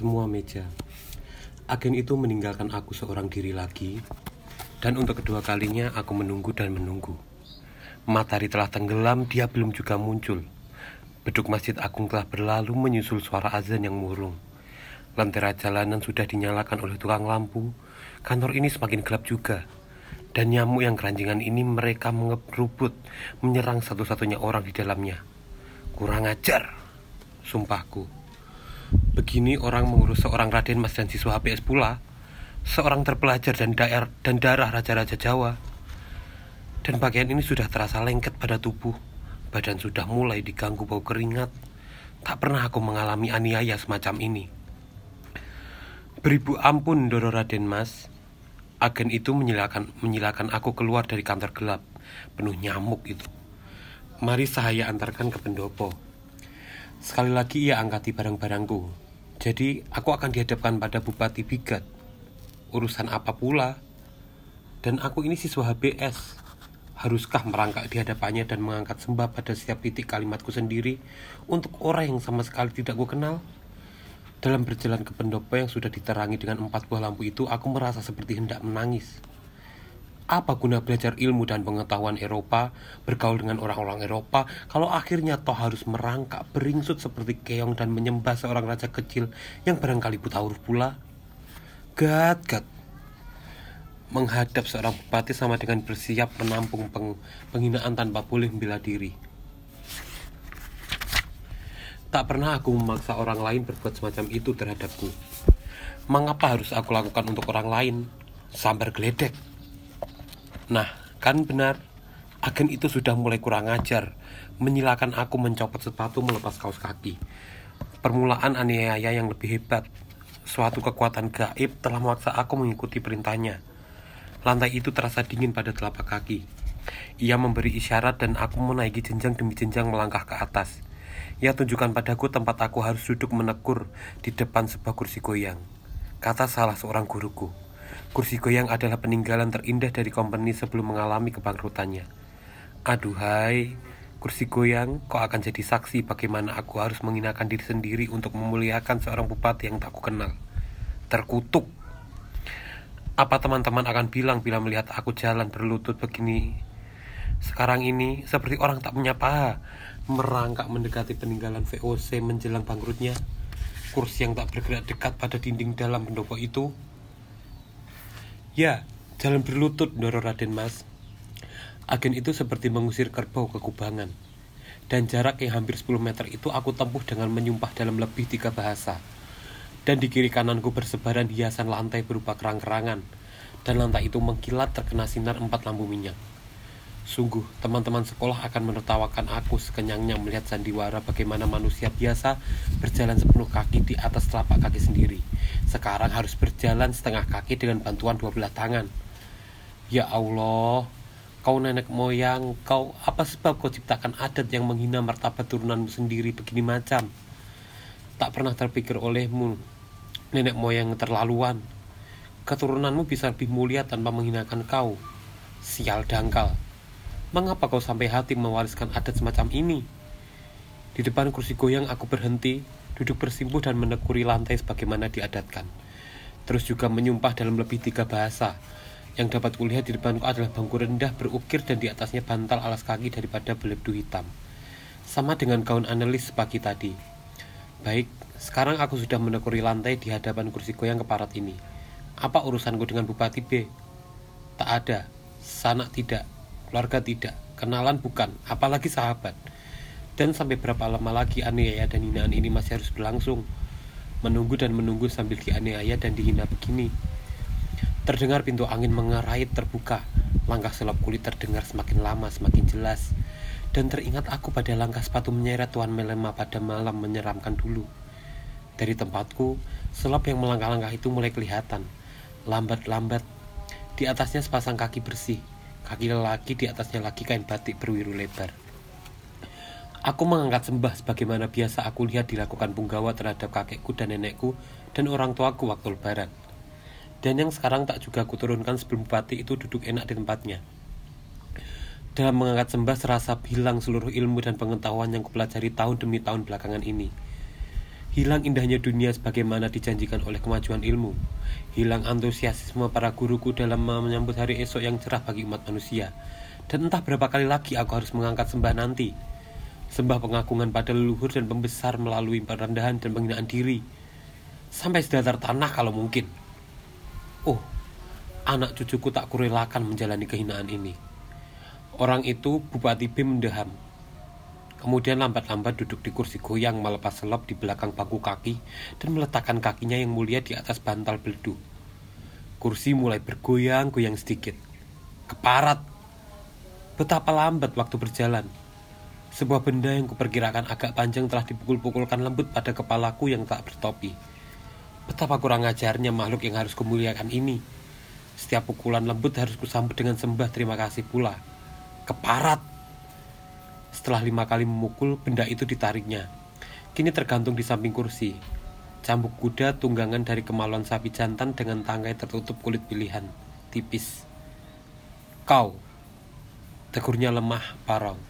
semua meja. Agen itu meninggalkan aku seorang diri lagi, dan untuk kedua kalinya aku menunggu dan menunggu. Matahari telah tenggelam, dia belum juga muncul. Beduk Masjid Agung telah berlalu menyusul suara azan yang murung. Lentera jalanan sudah dinyalakan oleh tukang lampu. Kantor ini semakin gelap juga. Dan nyamuk yang keranjingan ini mereka mengebrubut, menyerang satu-satunya orang di dalamnya. Kurang ajar, sumpahku. Begini orang mengurus seorang Raden Mas dan siswa HPS pula. Seorang terpelajar dan, daer, dan darah Raja-Raja Jawa. Dan pakaian ini sudah terasa lengket pada tubuh. Badan sudah mulai diganggu bau keringat. Tak pernah aku mengalami aniaya semacam ini. Beribu ampun, Doro Raden Mas. Agen itu menyilakan, menyilakan aku keluar dari kantor gelap, penuh nyamuk itu. Mari saya antarkan ke pendopo. Sekali lagi ia angkati barang-barangku. Jadi aku akan dihadapkan pada Bupati Bigat. Urusan apa pula? Dan aku ini siswa HBS. Haruskah merangkak di hadapannya dan mengangkat sembah pada setiap titik kalimatku sendiri untuk orang yang sama sekali tidak ku kenal? Dalam berjalan ke pendopo yang sudah diterangi dengan empat buah lampu itu, aku merasa seperti hendak menangis. Apa guna belajar ilmu dan pengetahuan Eropa, bergaul dengan orang-orang Eropa, kalau akhirnya toh harus merangkak beringsut seperti keong dan menyembah seorang raja kecil yang barangkali buta huruf pula? Gad, gad. Menghadap seorang bupati sama dengan bersiap menampung peng penghinaan tanpa boleh membela diri. Tak pernah aku memaksa orang lain berbuat semacam itu terhadapku. Mengapa harus aku lakukan untuk orang lain? Sambar geledek. Nah, kan benar. Agen itu sudah mulai kurang ajar, menyilakan aku mencopot sepatu melepas kaos kaki. Permulaan aniaya yang lebih hebat. Suatu kekuatan gaib telah memaksa aku mengikuti perintahnya. Lantai itu terasa dingin pada telapak kaki. Ia memberi isyarat dan aku menaiki jenjang demi jenjang melangkah ke atas. Ia tunjukkan padaku tempat aku harus duduk menekur di depan sebuah kursi goyang. Kata salah seorang guruku. Kursi goyang adalah peninggalan terindah dari company sebelum mengalami kebangkrutannya. Aduhai, kursi goyang, kau akan jadi saksi bagaimana aku harus menghinakan diri sendiri untuk memuliakan seorang bupati yang tak ku kenal. Terkutuk. Apa teman-teman akan bilang bila melihat aku jalan berlutut begini? Sekarang ini seperti orang tak punya paha, merangkak mendekati peninggalan VOC menjelang bangkrutnya. Kursi yang tak bergerak dekat pada dinding dalam pendopo itu. Ya, jalan berlutut, Doro Raden Mas. Agen itu seperti mengusir kerbau ke kubangan. Dan jarak yang hampir 10 meter itu aku tempuh dengan menyumpah dalam lebih tiga bahasa. Dan di kiri kananku bersebaran hiasan lantai berupa kerang-kerangan. Dan lantai itu mengkilat terkena sinar empat lampu minyak. Sungguh, teman-teman sekolah akan menertawakan aku sekenyangnya melihat sandiwara bagaimana manusia biasa berjalan sepenuh kaki di atas telapak kaki sendiri. Sekarang harus berjalan setengah kaki dengan bantuan dua belah tangan. Ya Allah, kau nenek moyang, kau apa sebab kau ciptakan adat yang menghina martabat turunanmu sendiri begini macam? Tak pernah terpikir olehmu, nenek moyang terlaluan. Keturunanmu bisa lebih mulia tanpa menghinakan kau. Sial dangkal. Mengapa kau sampai hati mewariskan adat semacam ini? Di depan kursi goyang aku berhenti, duduk bersimpuh dan menekuri lantai sebagaimana diadatkan. Terus juga menyumpah dalam lebih tiga bahasa. Yang dapat kulihat di depanku adalah bangku rendah berukir dan di atasnya bantal alas kaki daripada beleduk hitam. Sama dengan gaun analis pagi tadi. Baik, sekarang aku sudah menekuri lantai di hadapan kursi goyang keparat ini. Apa urusanku dengan Bupati B? Tak ada, sanak tidak, keluarga tidak, kenalan bukan, apalagi sahabat. Dan sampai berapa lama lagi aniaya dan hinaan ini masih harus berlangsung? Menunggu dan menunggu sambil dianiaya dan dihina begini. Terdengar pintu angin mengerait terbuka. Langkah selop kulit terdengar semakin lama semakin jelas. Dan teringat aku pada langkah sepatu menyeret Tuan Melema pada malam menyeramkan dulu. Dari tempatku, selop yang melangkah-langkah itu mulai kelihatan. Lambat-lambat, di atasnya sepasang kaki bersih, Kaki lelaki di atasnya lagi kain batik berwiru lebar. Aku mengangkat sembah sebagaimana biasa aku lihat dilakukan punggawa terhadap kakekku dan nenekku dan orang tuaku waktu lebaran. Dan yang sekarang tak juga kuturunkan sebelum bupati itu duduk enak di tempatnya. Dalam mengangkat sembah serasa hilang seluruh ilmu dan pengetahuan yang kupelajari tahun demi tahun belakangan ini. Hilang indahnya dunia sebagaimana dijanjikan oleh kemajuan ilmu. Hilang antusiasme para guruku dalam menyambut hari esok yang cerah bagi umat manusia. Dan entah berapa kali lagi aku harus mengangkat sembah nanti. Sembah pengagungan pada leluhur dan pembesar melalui perendahan dan penghinaan diri. Sampai sedatar tanah kalau mungkin. Oh, anak cucuku tak kurelakan menjalani kehinaan ini. Orang itu Bupati B mendeham Kemudian lambat-lambat duduk di kursi goyang melepas selop di belakang bangku kaki dan meletakkan kakinya yang mulia di atas bantal beldu. Kursi mulai bergoyang-goyang sedikit. Keparat. Betapa lambat waktu berjalan. Sebuah benda yang kuperkirakan agak panjang telah dipukul-pukulkan lembut pada kepalaku yang tak bertopi. Betapa kurang ajarnya makhluk yang harus kemuliakan ini. Setiap pukulan lembut harus kusambut dengan sembah terima kasih pula. Keparat. Setelah lima kali memukul, benda itu ditariknya. Kini tergantung di samping kursi. Cambuk kuda tunggangan dari kemaluan sapi jantan dengan tangkai tertutup kulit pilihan, tipis. Kau, tegurnya lemah, parau.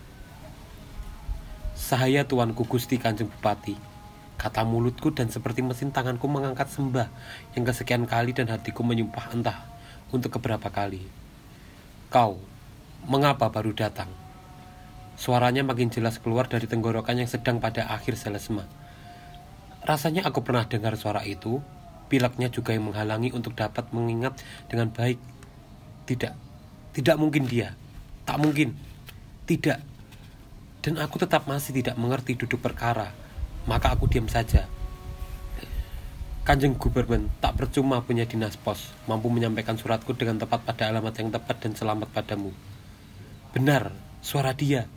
Sahaya tuanku Gusti Kanjeng Bupati, kata mulutku dan seperti mesin tanganku mengangkat sembah yang kesekian kali dan hatiku menyumpah entah untuk keberapa kali. Kau, mengapa baru datang? Suaranya makin jelas keluar dari tenggorokan yang sedang pada akhir selesma. Rasanya aku pernah dengar suara itu, pileknya juga yang menghalangi untuk dapat mengingat dengan baik. Tidak, tidak mungkin dia. Tak mungkin. Tidak. Dan aku tetap masih tidak mengerti duduk perkara. Maka aku diam saja. Kanjeng Gubermen tak percuma punya dinas pos, mampu menyampaikan suratku dengan tepat pada alamat yang tepat dan selamat padamu. Benar, suara dia.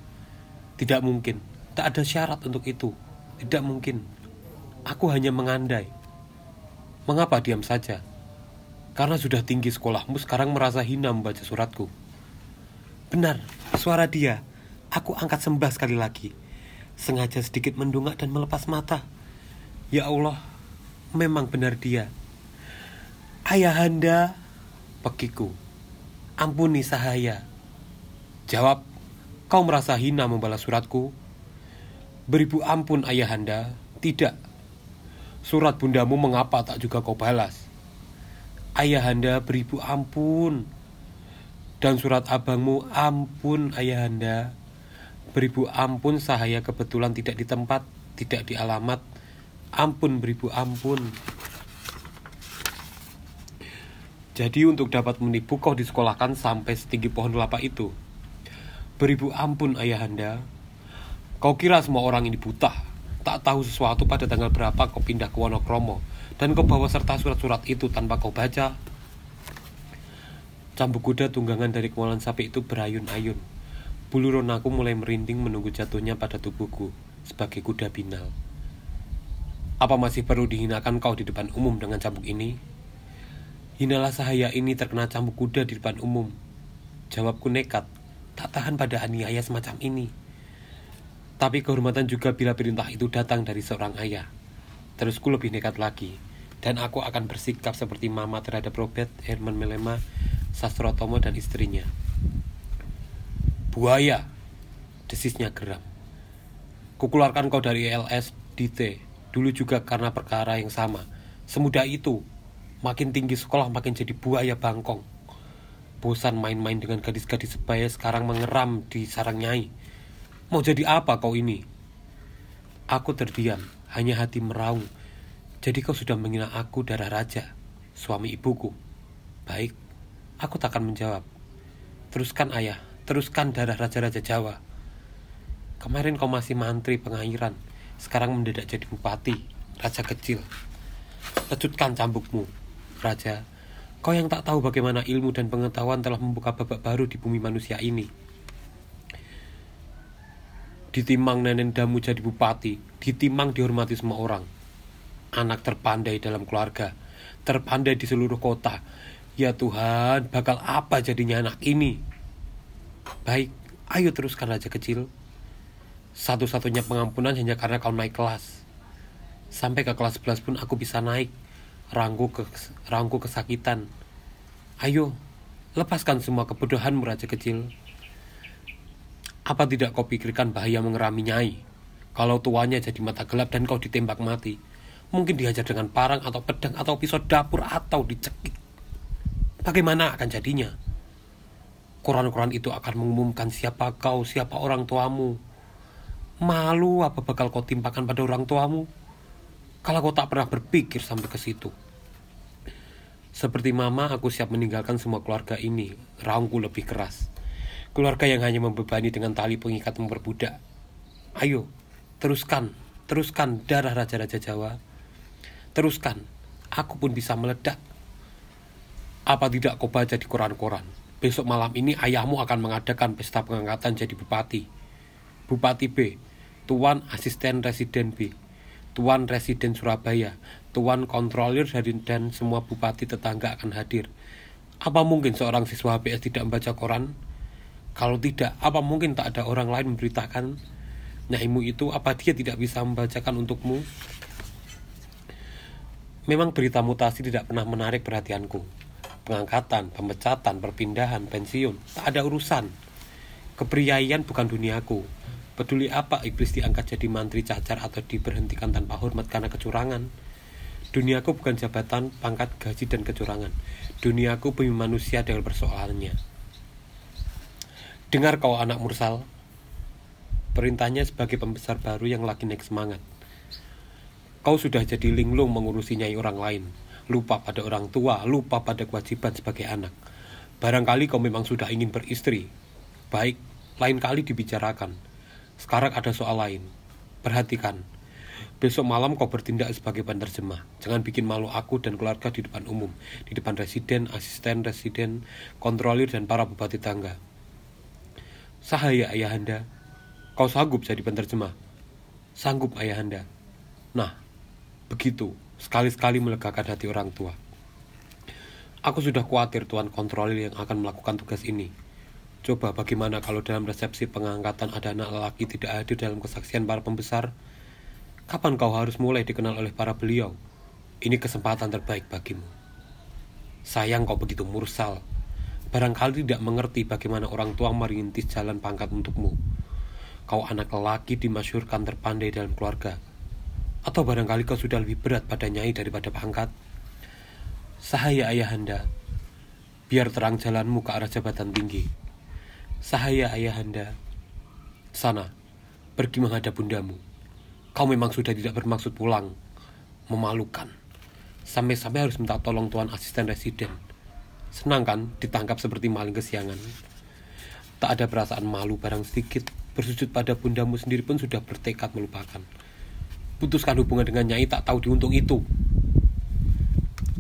Tidak mungkin. Tak ada syarat untuk itu. Tidak mungkin. Aku hanya mengandai. Mengapa diam saja? Karena sudah tinggi sekolahmu sekarang merasa hina membaca suratku. Benar, suara dia. Aku angkat sembah sekali lagi. Sengaja sedikit mendungak dan melepas mata. Ya Allah, memang benar dia. Ayahanda, pekiku. Ampuni sahaya. Jawab, Kau merasa hina membalas suratku? Beribu ampun ayahanda, tidak. Surat bundamu mengapa tak juga kau balas? Ayahanda beribu ampun. Dan surat abangmu ampun ayahanda. Beribu ampun sahaya kebetulan tidak di tempat, tidak di alamat. Ampun beribu ampun. Jadi untuk dapat menipu kau disekolahkan sampai setinggi pohon kelapa itu. Beribu ampun ayahanda. Kau kira semua orang ini buta? Tak tahu sesuatu pada tanggal berapa kau pindah ke Wonokromo. Dan kau bawa serta surat-surat itu tanpa kau baca. Cambuk kuda tunggangan dari kemalan sapi itu berayun-ayun. Bulu ronaku mulai merinding menunggu jatuhnya pada tubuhku Sebagai kuda binal. Apa masih perlu dihinakan kau di depan umum dengan cambuk ini? Hinalah sahaya ini terkena cambuk kuda di depan umum. Jawabku nekat tak tahan pada aniaya semacam ini. Tapi kehormatan juga bila perintah itu datang dari seorang ayah. Terusku lebih nekat lagi, dan aku akan bersikap seperti mama terhadap Robert, Herman Melema, Sastrotomo, dan istrinya. Buaya, desisnya geram. Kukeluarkan kau dari LS DT, dulu juga karena perkara yang sama. Semudah itu, makin tinggi sekolah makin jadi buaya bangkong. Bosan main-main dengan gadis-gadis sebaya sekarang mengeram di sarang nyai. Mau jadi apa kau ini? Aku terdiam, hanya hati meraung. Jadi kau sudah menghina aku darah raja, suami ibuku. Baik, aku takkan menjawab. Teruskan ayah, teruskan darah raja-raja Jawa. Kemarin kau masih mantri pengairan, sekarang mendadak jadi bupati, raja kecil. Lecutkan cambukmu, raja, Kau yang tak tahu bagaimana ilmu dan pengetahuan telah membuka babak baru di bumi manusia ini. Ditimang nenek damu jadi bupati, ditimang dihormati semua orang. Anak terpandai dalam keluarga, terpandai di seluruh kota. Ya Tuhan, bakal apa jadinya anak ini? Baik, ayo teruskan raja kecil. Satu-satunya pengampunan hanya karena kau naik kelas. Sampai ke kelas 11 pun aku bisa naik rangku ke rangku kesakitan. Ayo, lepaskan semua kebodohanmu raja kecil. Apa tidak kau pikirkan bahaya mengerami nyai? Kalau tuanya jadi mata gelap dan kau ditembak mati, Mungkin dihajar dengan parang atau pedang atau pisau dapur atau dicekik. Bagaimana akan jadinya? Koran-koran itu akan mengumumkan siapa kau, siapa orang tuamu. Malu apa bakal kau timpakan pada orang tuamu? Kalau kau tak pernah berpikir sampai ke situ. Seperti mama, aku siap meninggalkan semua keluarga ini. Raungku lebih keras. Keluarga yang hanya membebani dengan tali pengikat memperbudak. Ayo, teruskan, teruskan darah raja-raja Jawa. Teruskan, aku pun bisa meledak. Apa tidak kau baca di koran-koran? Besok malam ini ayahmu akan mengadakan pesta pengangkatan jadi bupati. Bupati B, Tuan Asisten Residen B, Tuan Residen Surabaya, Tuan Kontrolir dan semua bupati tetangga akan hadir. Apa mungkin seorang siswa HBS tidak membaca koran? Kalau tidak, apa mungkin tak ada orang lain memberitakan Naimu itu apa dia tidak bisa membacakan untukmu? Memang berita mutasi tidak pernah menarik perhatianku. Pengangkatan, pemecatan, perpindahan, pensiun, tak ada urusan. Kepriaian bukan duniaku. Peduli apa iblis diangkat jadi mantri cacar atau diberhentikan tanpa hormat karena kecurangan? Duniaku bukan jabatan, pangkat, gaji, dan kecurangan. Duniaku bumi manusia dengan persoalannya. Dengar kau anak mursal. Perintahnya sebagai pembesar baru yang lagi naik semangat. Kau sudah jadi linglung mengurusi nyai orang lain. Lupa pada orang tua, lupa pada kewajiban sebagai anak. Barangkali kau memang sudah ingin beristri. Baik, lain kali dibicarakan. Sekarang ada soal lain. Perhatikan Besok malam kau bertindak sebagai penerjemah. Jangan bikin malu aku dan keluarga di depan umum, di depan residen, asisten residen, kontrolir, dan para bupati tangga. Sahaya ayahanda, kau sanggup jadi penerjemah? Sanggup ayahanda. Nah, begitu, sekali-sekali melegakan hati orang tua. Aku sudah khawatir Tuan Kontrolir yang akan melakukan tugas ini. Coba bagaimana kalau dalam resepsi pengangkatan ada anak lelaki tidak hadir dalam kesaksian para pembesar? Kapan kau harus mulai dikenal oleh para beliau? Ini kesempatan terbaik bagimu. Sayang kau begitu mursal, barangkali tidak mengerti bagaimana orang tua merintis jalan pangkat untukmu. Kau anak lelaki dimasyurkan terpandai dalam keluarga. Atau barangkali kau sudah lebih berat pada nyai daripada pangkat. Sahaya ayahanda, biar terang jalanmu ke arah jabatan tinggi. Sahaya ayahanda, sana, pergi menghadap bundamu. Kau memang sudah tidak bermaksud pulang. Memalukan. Sampai-sampai harus minta tolong tuan asisten residen Senang kan ditangkap seperti maling kesiangan? Tak ada perasaan malu barang sedikit. Bersujud pada bundamu sendiri pun sudah bertekad melupakan. Putuskan hubungan dengan Nyai tak tahu diuntung itu.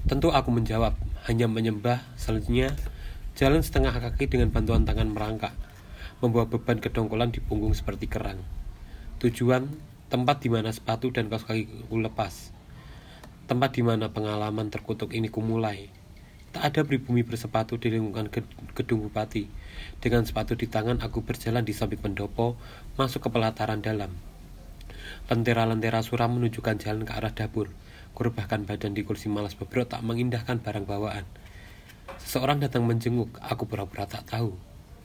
Tentu aku menjawab, hanya menyembah. Selanjutnya, jalan setengah kaki dengan bantuan tangan merangkak. Membawa beban kedongkolan di punggung seperti kerang. Tujuan, tempat di mana sepatu dan kaos kakiku lepas. Tempat di mana pengalaman terkutuk ini kumulai Tak ada pribumi bersepatu di lingkungan gedung bupati. Dengan sepatu di tangan, aku berjalan di samping pendopo, masuk ke pelataran dalam. Lentera-lentera suram menunjukkan jalan ke arah dapur. Kurbahkan badan di kursi malas beberot tak mengindahkan barang bawaan. Seseorang datang menjenguk, aku pura-pura tak tahu.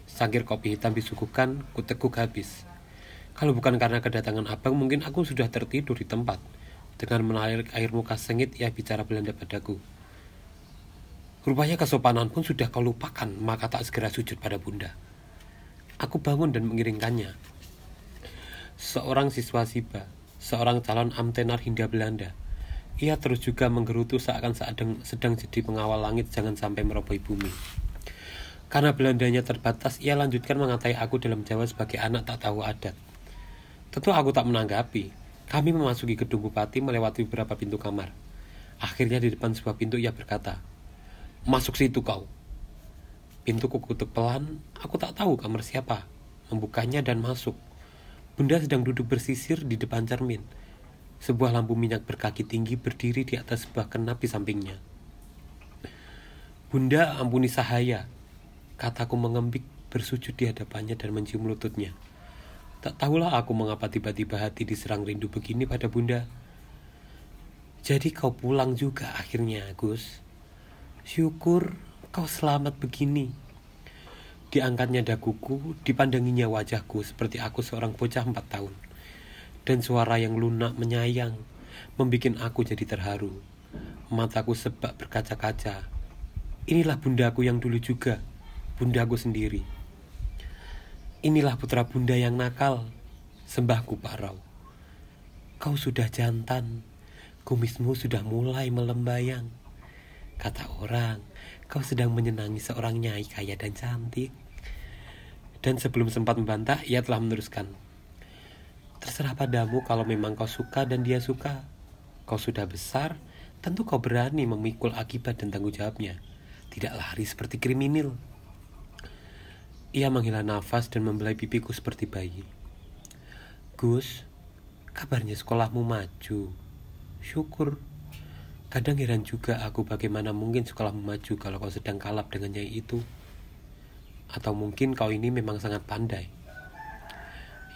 Sangkir kopi hitam disuguhkan, kutekuk habis. Kalau bukan karena kedatangan abang, mungkin aku sudah tertidur di tempat. Dengan menarik air muka sengit, ia bicara Belanda padaku. Rupanya kesopanan pun sudah kau lupakan, maka tak segera sujud pada bunda. Aku bangun dan mengiringkannya. Seorang siswa Siba, seorang calon amtenar Hindia Belanda. Ia terus juga menggerutu seakan sedang, sedang jadi pengawal langit jangan sampai merobohi bumi. Karena Belandanya terbatas, ia lanjutkan mengatai aku dalam Jawa sebagai anak tak tahu adat. Tentu aku tak menanggapi. Kami memasuki gedung bupati melewati beberapa pintu kamar. Akhirnya di depan sebuah pintu ia berkata, Masuk situ kau. Pintu kukutuk pelan, aku tak tahu kamar siapa. Membukanya dan masuk. Bunda sedang duduk bersisir di depan cermin. Sebuah lampu minyak berkaki tinggi berdiri di atas sebuah kenap di sampingnya. Bunda ampuni sahaya, kataku mengembik bersujud di hadapannya dan mencium lututnya. Tak tahulah aku mengapa tiba-tiba hati diserang rindu begini pada bunda. Jadi kau pulang juga akhirnya, Gus. Syukur kau selamat begini. Diangkatnya daguku, dipandanginya wajahku seperti aku seorang bocah empat tahun. Dan suara yang lunak menyayang, membuat aku jadi terharu. Mataku sebab berkaca-kaca. Inilah bundaku yang dulu juga, bundaku sendiri. Inilah putra bunda yang nakal, sembahku parau. Kau sudah jantan, kumismu sudah mulai melembayang. Kata orang, kau sedang menyenangi seorang nyai kaya dan cantik. Dan sebelum sempat membantah, ia telah meneruskan. Terserah padamu kalau memang kau suka dan dia suka. Kau sudah besar, tentu kau berani memikul akibat dan tanggung jawabnya. Tidak lari seperti kriminal. Ia menghela nafas dan membelai pipiku seperti bayi. Gus, kabarnya sekolahmu maju. Syukur. Kadang heran juga aku bagaimana mungkin sekolahmu maju kalau kau sedang kalap dengan nyai itu. Atau mungkin kau ini memang sangat pandai.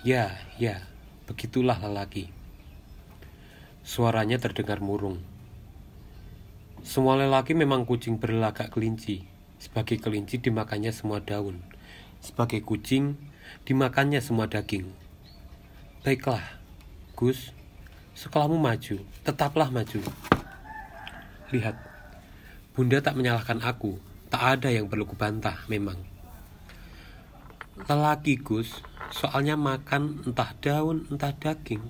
Ya, ya, begitulah lelaki. Suaranya terdengar murung. Semua lelaki memang kucing berlagak kelinci. Sebagai kelinci dimakannya semua daun. Sebagai kucing dimakannya semua daging. Baiklah, Gus, sekolahmu maju, tetaplah maju. Lihat, Bunda tak menyalahkan aku. Tak ada yang perlu kubantah, memang. Lelaki, Gus, soalnya makan entah daun, entah daging.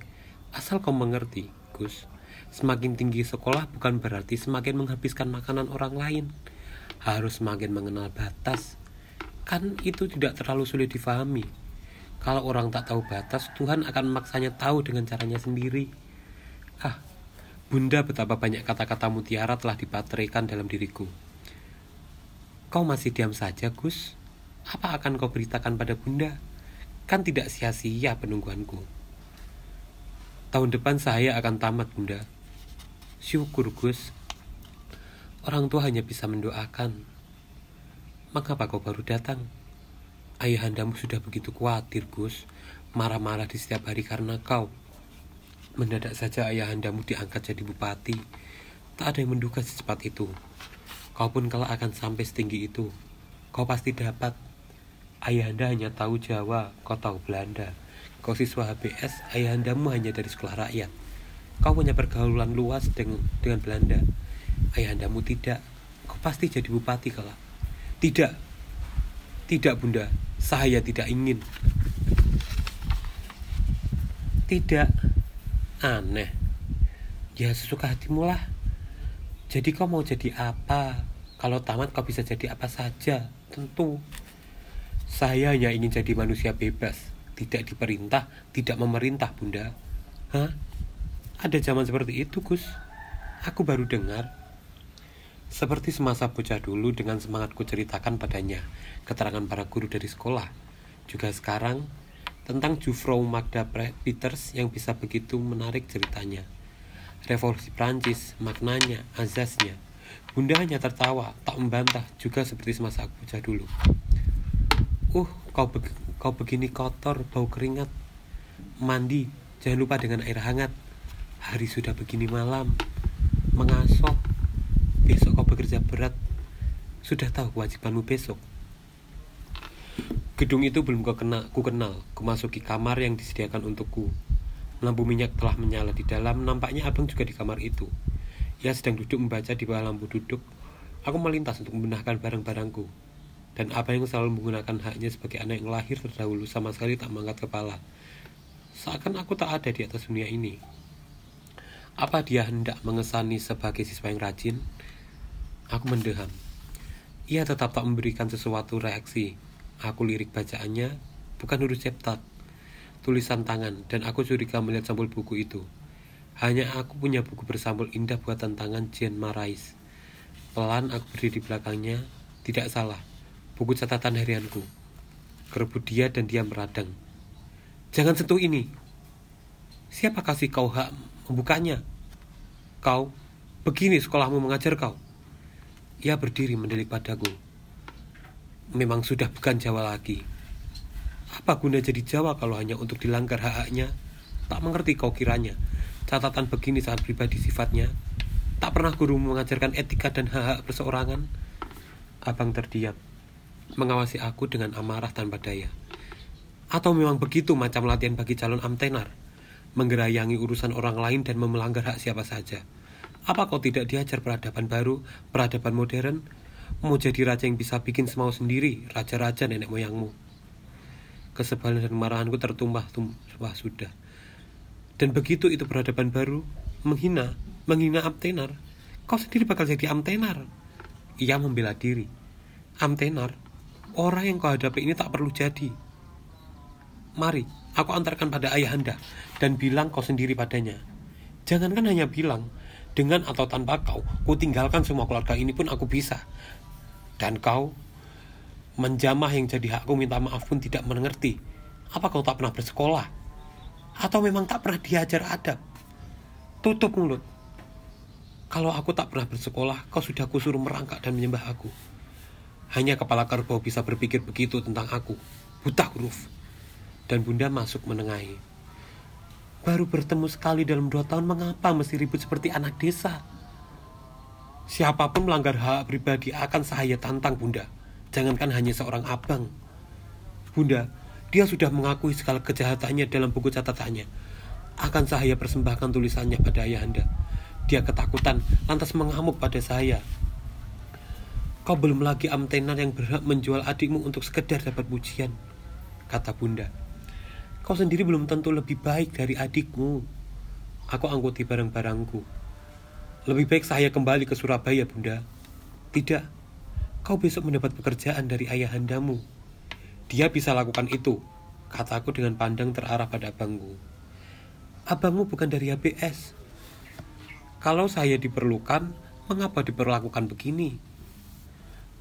Asal kau mengerti, Gus. Semakin tinggi sekolah bukan berarti semakin menghabiskan makanan orang lain. Harus semakin mengenal batas. Kan itu tidak terlalu sulit difahami. Kalau orang tak tahu batas, Tuhan akan memaksanya tahu dengan caranya sendiri. Ah, Bunda betapa banyak kata-kata mutiara telah dipatrikan dalam diriku. Kau masih diam saja, Gus? Apa akan kau beritakan pada Bunda? Kan tidak sia-sia penungguanku. Tahun depan saya akan tamat, Bunda. Syukur, Gus. Orang tua hanya bisa mendoakan. Mengapa kau baru datang? Ayahandamu sudah begitu khawatir, Gus. Marah-marah di setiap hari karena kau. Mendadak saja ayahandamu diangkat jadi bupati. Tak ada yang menduga secepat itu. Kau pun kalau akan sampai setinggi itu, kau pasti dapat. Ayahanda hanya tahu Jawa, kau tahu Belanda. Kau siswa HBS, ayahandamu hanya dari sekolah rakyat. Kau punya pergaulan luas dengan, dengan Belanda. Ayahandamu tidak. Kau pasti jadi bupati kalau. Tidak. Tidak, Bunda. Saya tidak ingin. Tidak. Aneh. Ya sesuka hatimu lah. Jadi kau mau jadi apa? Kalau tamat kau bisa jadi apa saja, tentu. Saya hanya ingin jadi manusia bebas, tidak diperintah, tidak memerintah, Bunda. Hah? Ada zaman seperti itu, Gus. Aku baru dengar. Seperti semasa bocah dulu dengan semangat ku ceritakan padanya keterangan para guru dari sekolah. Juga sekarang tentang Jufro Magda Peters yang bisa begitu menarik ceritanya. Revolusi Prancis, maknanya, azasnya. Bunda hanya tertawa, tak membantah, juga seperti semasa aku bocah dulu. Uh, kau, be kau begini kotor, bau keringat. Mandi, jangan lupa dengan air hangat. Hari sudah begini malam. Besok kau bekerja berat. Sudah tahu kewajibanmu besok. Gedung itu belum ku kenal, ku kenal. Kumasuki kamar yang disediakan untukku. Lampu minyak telah menyala di dalam. Nampaknya abang juga di kamar itu. Ia sedang duduk membaca di bawah lampu duduk. Aku melintas untuk membenahkan barang-barangku. Dan apa yang selalu menggunakan haknya sebagai anak yang lahir terdahulu sama sekali tak mengangkat kepala. Seakan aku tak ada di atas dunia ini. Apa dia hendak mengesani sebagai siswa yang rajin? Aku mendeham. Ia tetap tak memberikan sesuatu reaksi. Aku lirik bacaannya, bukan huruf cepat, tulisan tangan, dan aku curiga melihat sampul buku itu. Hanya aku punya buku bersampul indah buatan tangan Jean Marais. Pelan aku berdiri di belakangnya, tidak salah, buku catatan harianku. Kerebut dia dan dia meradang. Jangan sentuh ini. Siapa kasih kau hak membukanya? Kau, begini sekolahmu mengajar kau. Ia berdiri mendelik padaku memang sudah bukan Jawa lagi. Apa guna jadi Jawa kalau hanya untuk dilanggar hak-haknya? Tak mengerti kau kiranya. Catatan begini sangat pribadi sifatnya. Tak pernah guru mengajarkan etika dan hak-hak perseorangan. Abang terdiam, mengawasi aku dengan amarah tanpa daya. Atau memang begitu macam latihan bagi calon amtenar? menggerayangi urusan orang lain dan melanggar hak siapa saja. Apa kau tidak diajar peradaban baru, peradaban modern? Mau jadi raja yang bisa bikin semau sendiri, raja-raja nenek moyangmu. Kesebalan dan kemarahanku tertumpah tumpah sudah. Dan begitu itu peradaban baru, menghina, menghina Amtenar. Kau sendiri bakal jadi Amtenar. Ia membela diri. Amtenar, orang yang kau hadapi ini tak perlu jadi. Mari, aku antarkan pada ayahanda dan bilang kau sendiri padanya. Jangankan hanya bilang, dengan atau tanpa kau, ku tinggalkan semua keluarga ini pun aku bisa. Dan kau menjamah yang jadi hakku minta maaf pun tidak mengerti. Apa kau tak pernah bersekolah? Atau memang tak pernah diajar adab? Tutup mulut. Kalau aku tak pernah bersekolah, kau sudah kusuruh merangkak dan menyembah aku. Hanya kepala kerbau bisa berpikir begitu tentang aku. Buta huruf. Dan bunda masuk menengahi. Baru bertemu sekali dalam dua tahun, mengapa mesti ribut seperti anak desa? Siapa pun melanggar hak pribadi akan saya tantang, Bunda. Jangankan hanya seorang abang. Bunda, dia sudah mengakui segala kejahatannya dalam buku catatannya. Akan saya persembahkan tulisannya pada ayahanda. Dia ketakutan, lantas mengamuk pada saya. Kau belum lagi amtenan yang berhak menjual adikmu untuk sekedar dapat pujian, kata bunda. Kau sendiri belum tentu lebih baik dari adikmu. Aku angkuti barang-barangku. Lebih baik saya kembali ke Surabaya, Bunda. Tidak, kau besok mendapat pekerjaan dari ayahandamu. Dia bisa lakukan itu, kataku dengan pandang terarah pada abangku. Abangmu bukan dari HBS. Kalau saya diperlukan, mengapa diperlakukan begini?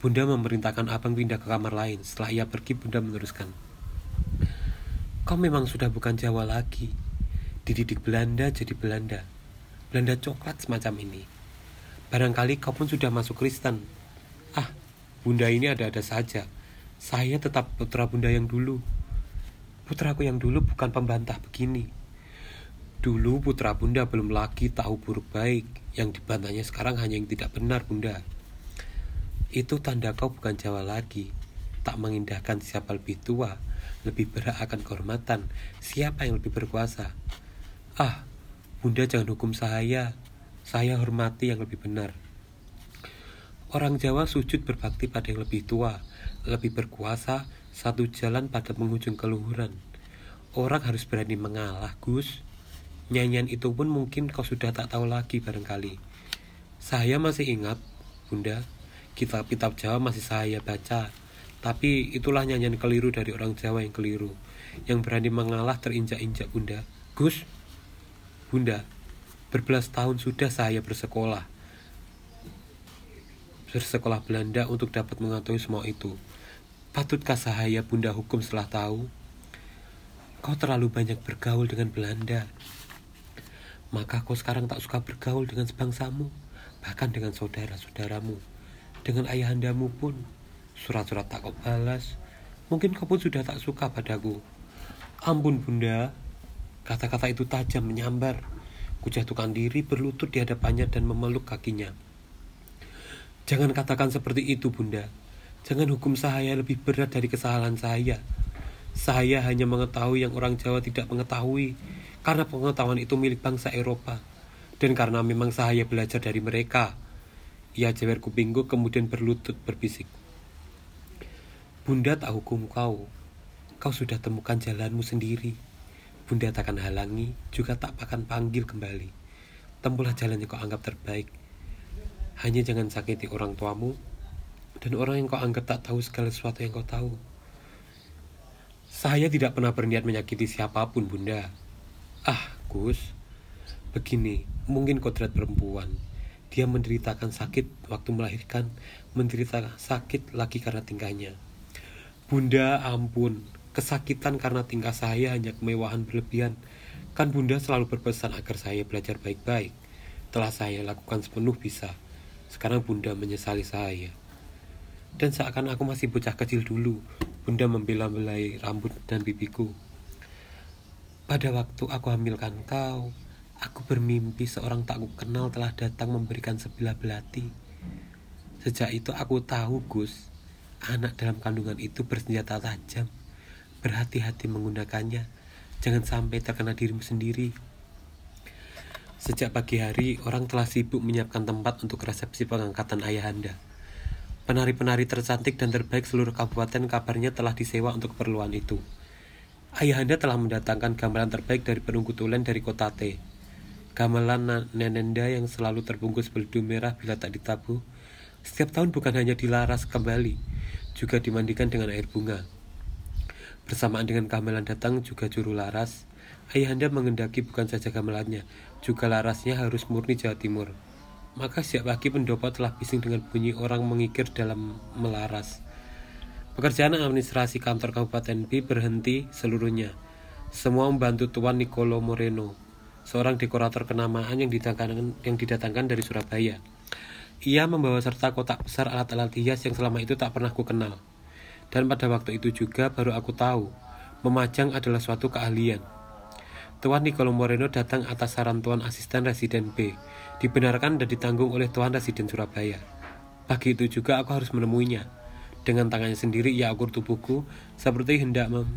Bunda memerintahkan abang pindah ke kamar lain. Setelah ia pergi, Bunda meneruskan. Kau memang sudah bukan Jawa lagi. Dididik Belanda jadi Belanda. Belanda coklat semacam ini. Barangkali kau pun sudah masuk Kristen. Ah, bunda ini ada-ada saja. Saya tetap putra bunda yang dulu. Putraku yang dulu bukan pembantah begini. Dulu putra bunda belum lagi tahu buruk baik. Yang dibantahnya sekarang hanya yang tidak benar bunda. Itu tanda kau bukan Jawa lagi. Tak mengindahkan siapa lebih tua lebih berhak akan kehormatan. Siapa yang lebih berkuasa? Ah, bunda jangan hukum saya. Saya hormati yang lebih benar. Orang Jawa sujud berbakti pada yang lebih tua, lebih berkuasa, satu jalan pada penghujung keluhuran. Orang harus berani mengalah, Gus. Nyanyian itu pun mungkin kau sudah tak tahu lagi barangkali. Saya masih ingat, Bunda, kitab-kitab Jawa masih saya baca. Tapi itulah nyanyian keliru dari orang Jawa yang keliru, yang berani mengalah terinjak-injak bunda. Gus, bunda, berbelas tahun sudah saya bersekolah. Bersekolah Belanda untuk dapat mengetahui semua itu. Patutkah saya bunda hukum setelah tahu? Kau terlalu banyak bergaul dengan Belanda. Maka kau sekarang tak suka bergaul dengan sebangsamu, bahkan dengan saudara-saudaramu, dengan ayahandamu pun. Surat-surat tak kau balas. Mungkin kau pun sudah tak suka padaku. Ampun bunda. Kata-kata itu tajam menyambar. Kujatuhkan diri berlutut di hadapannya dan memeluk kakinya. Jangan katakan seperti itu bunda. Jangan hukum saya lebih berat dari kesalahan saya. Saya hanya mengetahui yang orang Jawa tidak mengetahui. Karena pengetahuan itu milik bangsa Eropa. Dan karena memang saya belajar dari mereka. Ia jewer kupingku kemudian berlutut berbisik. Bunda tak hukum kau. Kau sudah temukan jalanmu sendiri. Bunda tak akan halangi, juga tak akan panggil kembali. Tempuhlah jalan yang kau anggap terbaik. Hanya jangan sakiti orang tuamu dan orang yang kau anggap tak tahu segala sesuatu yang kau tahu. Saya tidak pernah berniat menyakiti siapa pun, Bunda. Ah, Gus. Begini, mungkin kodrat perempuan. Dia menderitakan sakit waktu melahirkan, menderita sakit lagi karena tingkahnya. Bunda ampun, kesakitan karena tingkah saya hanya kemewahan berlebihan. Kan bunda selalu berpesan agar saya belajar baik-baik. Telah saya lakukan sepenuh bisa. Sekarang bunda menyesali saya. Dan seakan aku masih bocah kecil dulu, bunda membela-belai rambut dan pipiku. Pada waktu aku hamilkan kau, aku bermimpi seorang tak kenal telah datang memberikan sebilah belati. Sejak itu aku tahu, Gus, Anak dalam kandungan itu bersenjata tajam, berhati-hati menggunakannya, Jangan sampai terkena dirimu sendiri. Sejak pagi hari, orang telah sibuk menyiapkan tempat untuk resepsi pengangkatan ayahanda. Penari-penari tercantik dan terbaik seluruh kabupaten kabarnya telah disewa untuk keperluan itu. Ayahanda telah mendatangkan gamelan terbaik dari penunggu tulen dari kota T. Gamelan nenenda yang selalu terbungkus beldu merah bila tak ditabuh, setiap tahun bukan hanya dilaras kembali, juga dimandikan dengan air bunga. Bersamaan dengan gamelan datang juga juru laras, Ayahanda mengendaki bukan saja gamelannya, juga larasnya harus murni Jawa Timur. Maka siap pagi pendopo telah bising dengan bunyi orang mengikir dalam melaras. Pekerjaan administrasi kantor Kabupaten B berhenti seluruhnya. Semua membantu Tuan Nicolo Moreno, seorang dekorator kenamaan yang didatangkan, yang didatangkan dari Surabaya. Ia membawa serta kotak besar alat-alat hias yang selama itu tak pernah ku kenal. Dan pada waktu itu juga baru aku tahu, memajang adalah suatu keahlian. Tuan Nicolo Moreno datang atas saran Tuan Asisten Residen B, dibenarkan dan ditanggung oleh Tuan Residen Surabaya. Pagi itu juga aku harus menemuinya. Dengan tangannya sendiri ia ukur tubuhku seperti hendak mem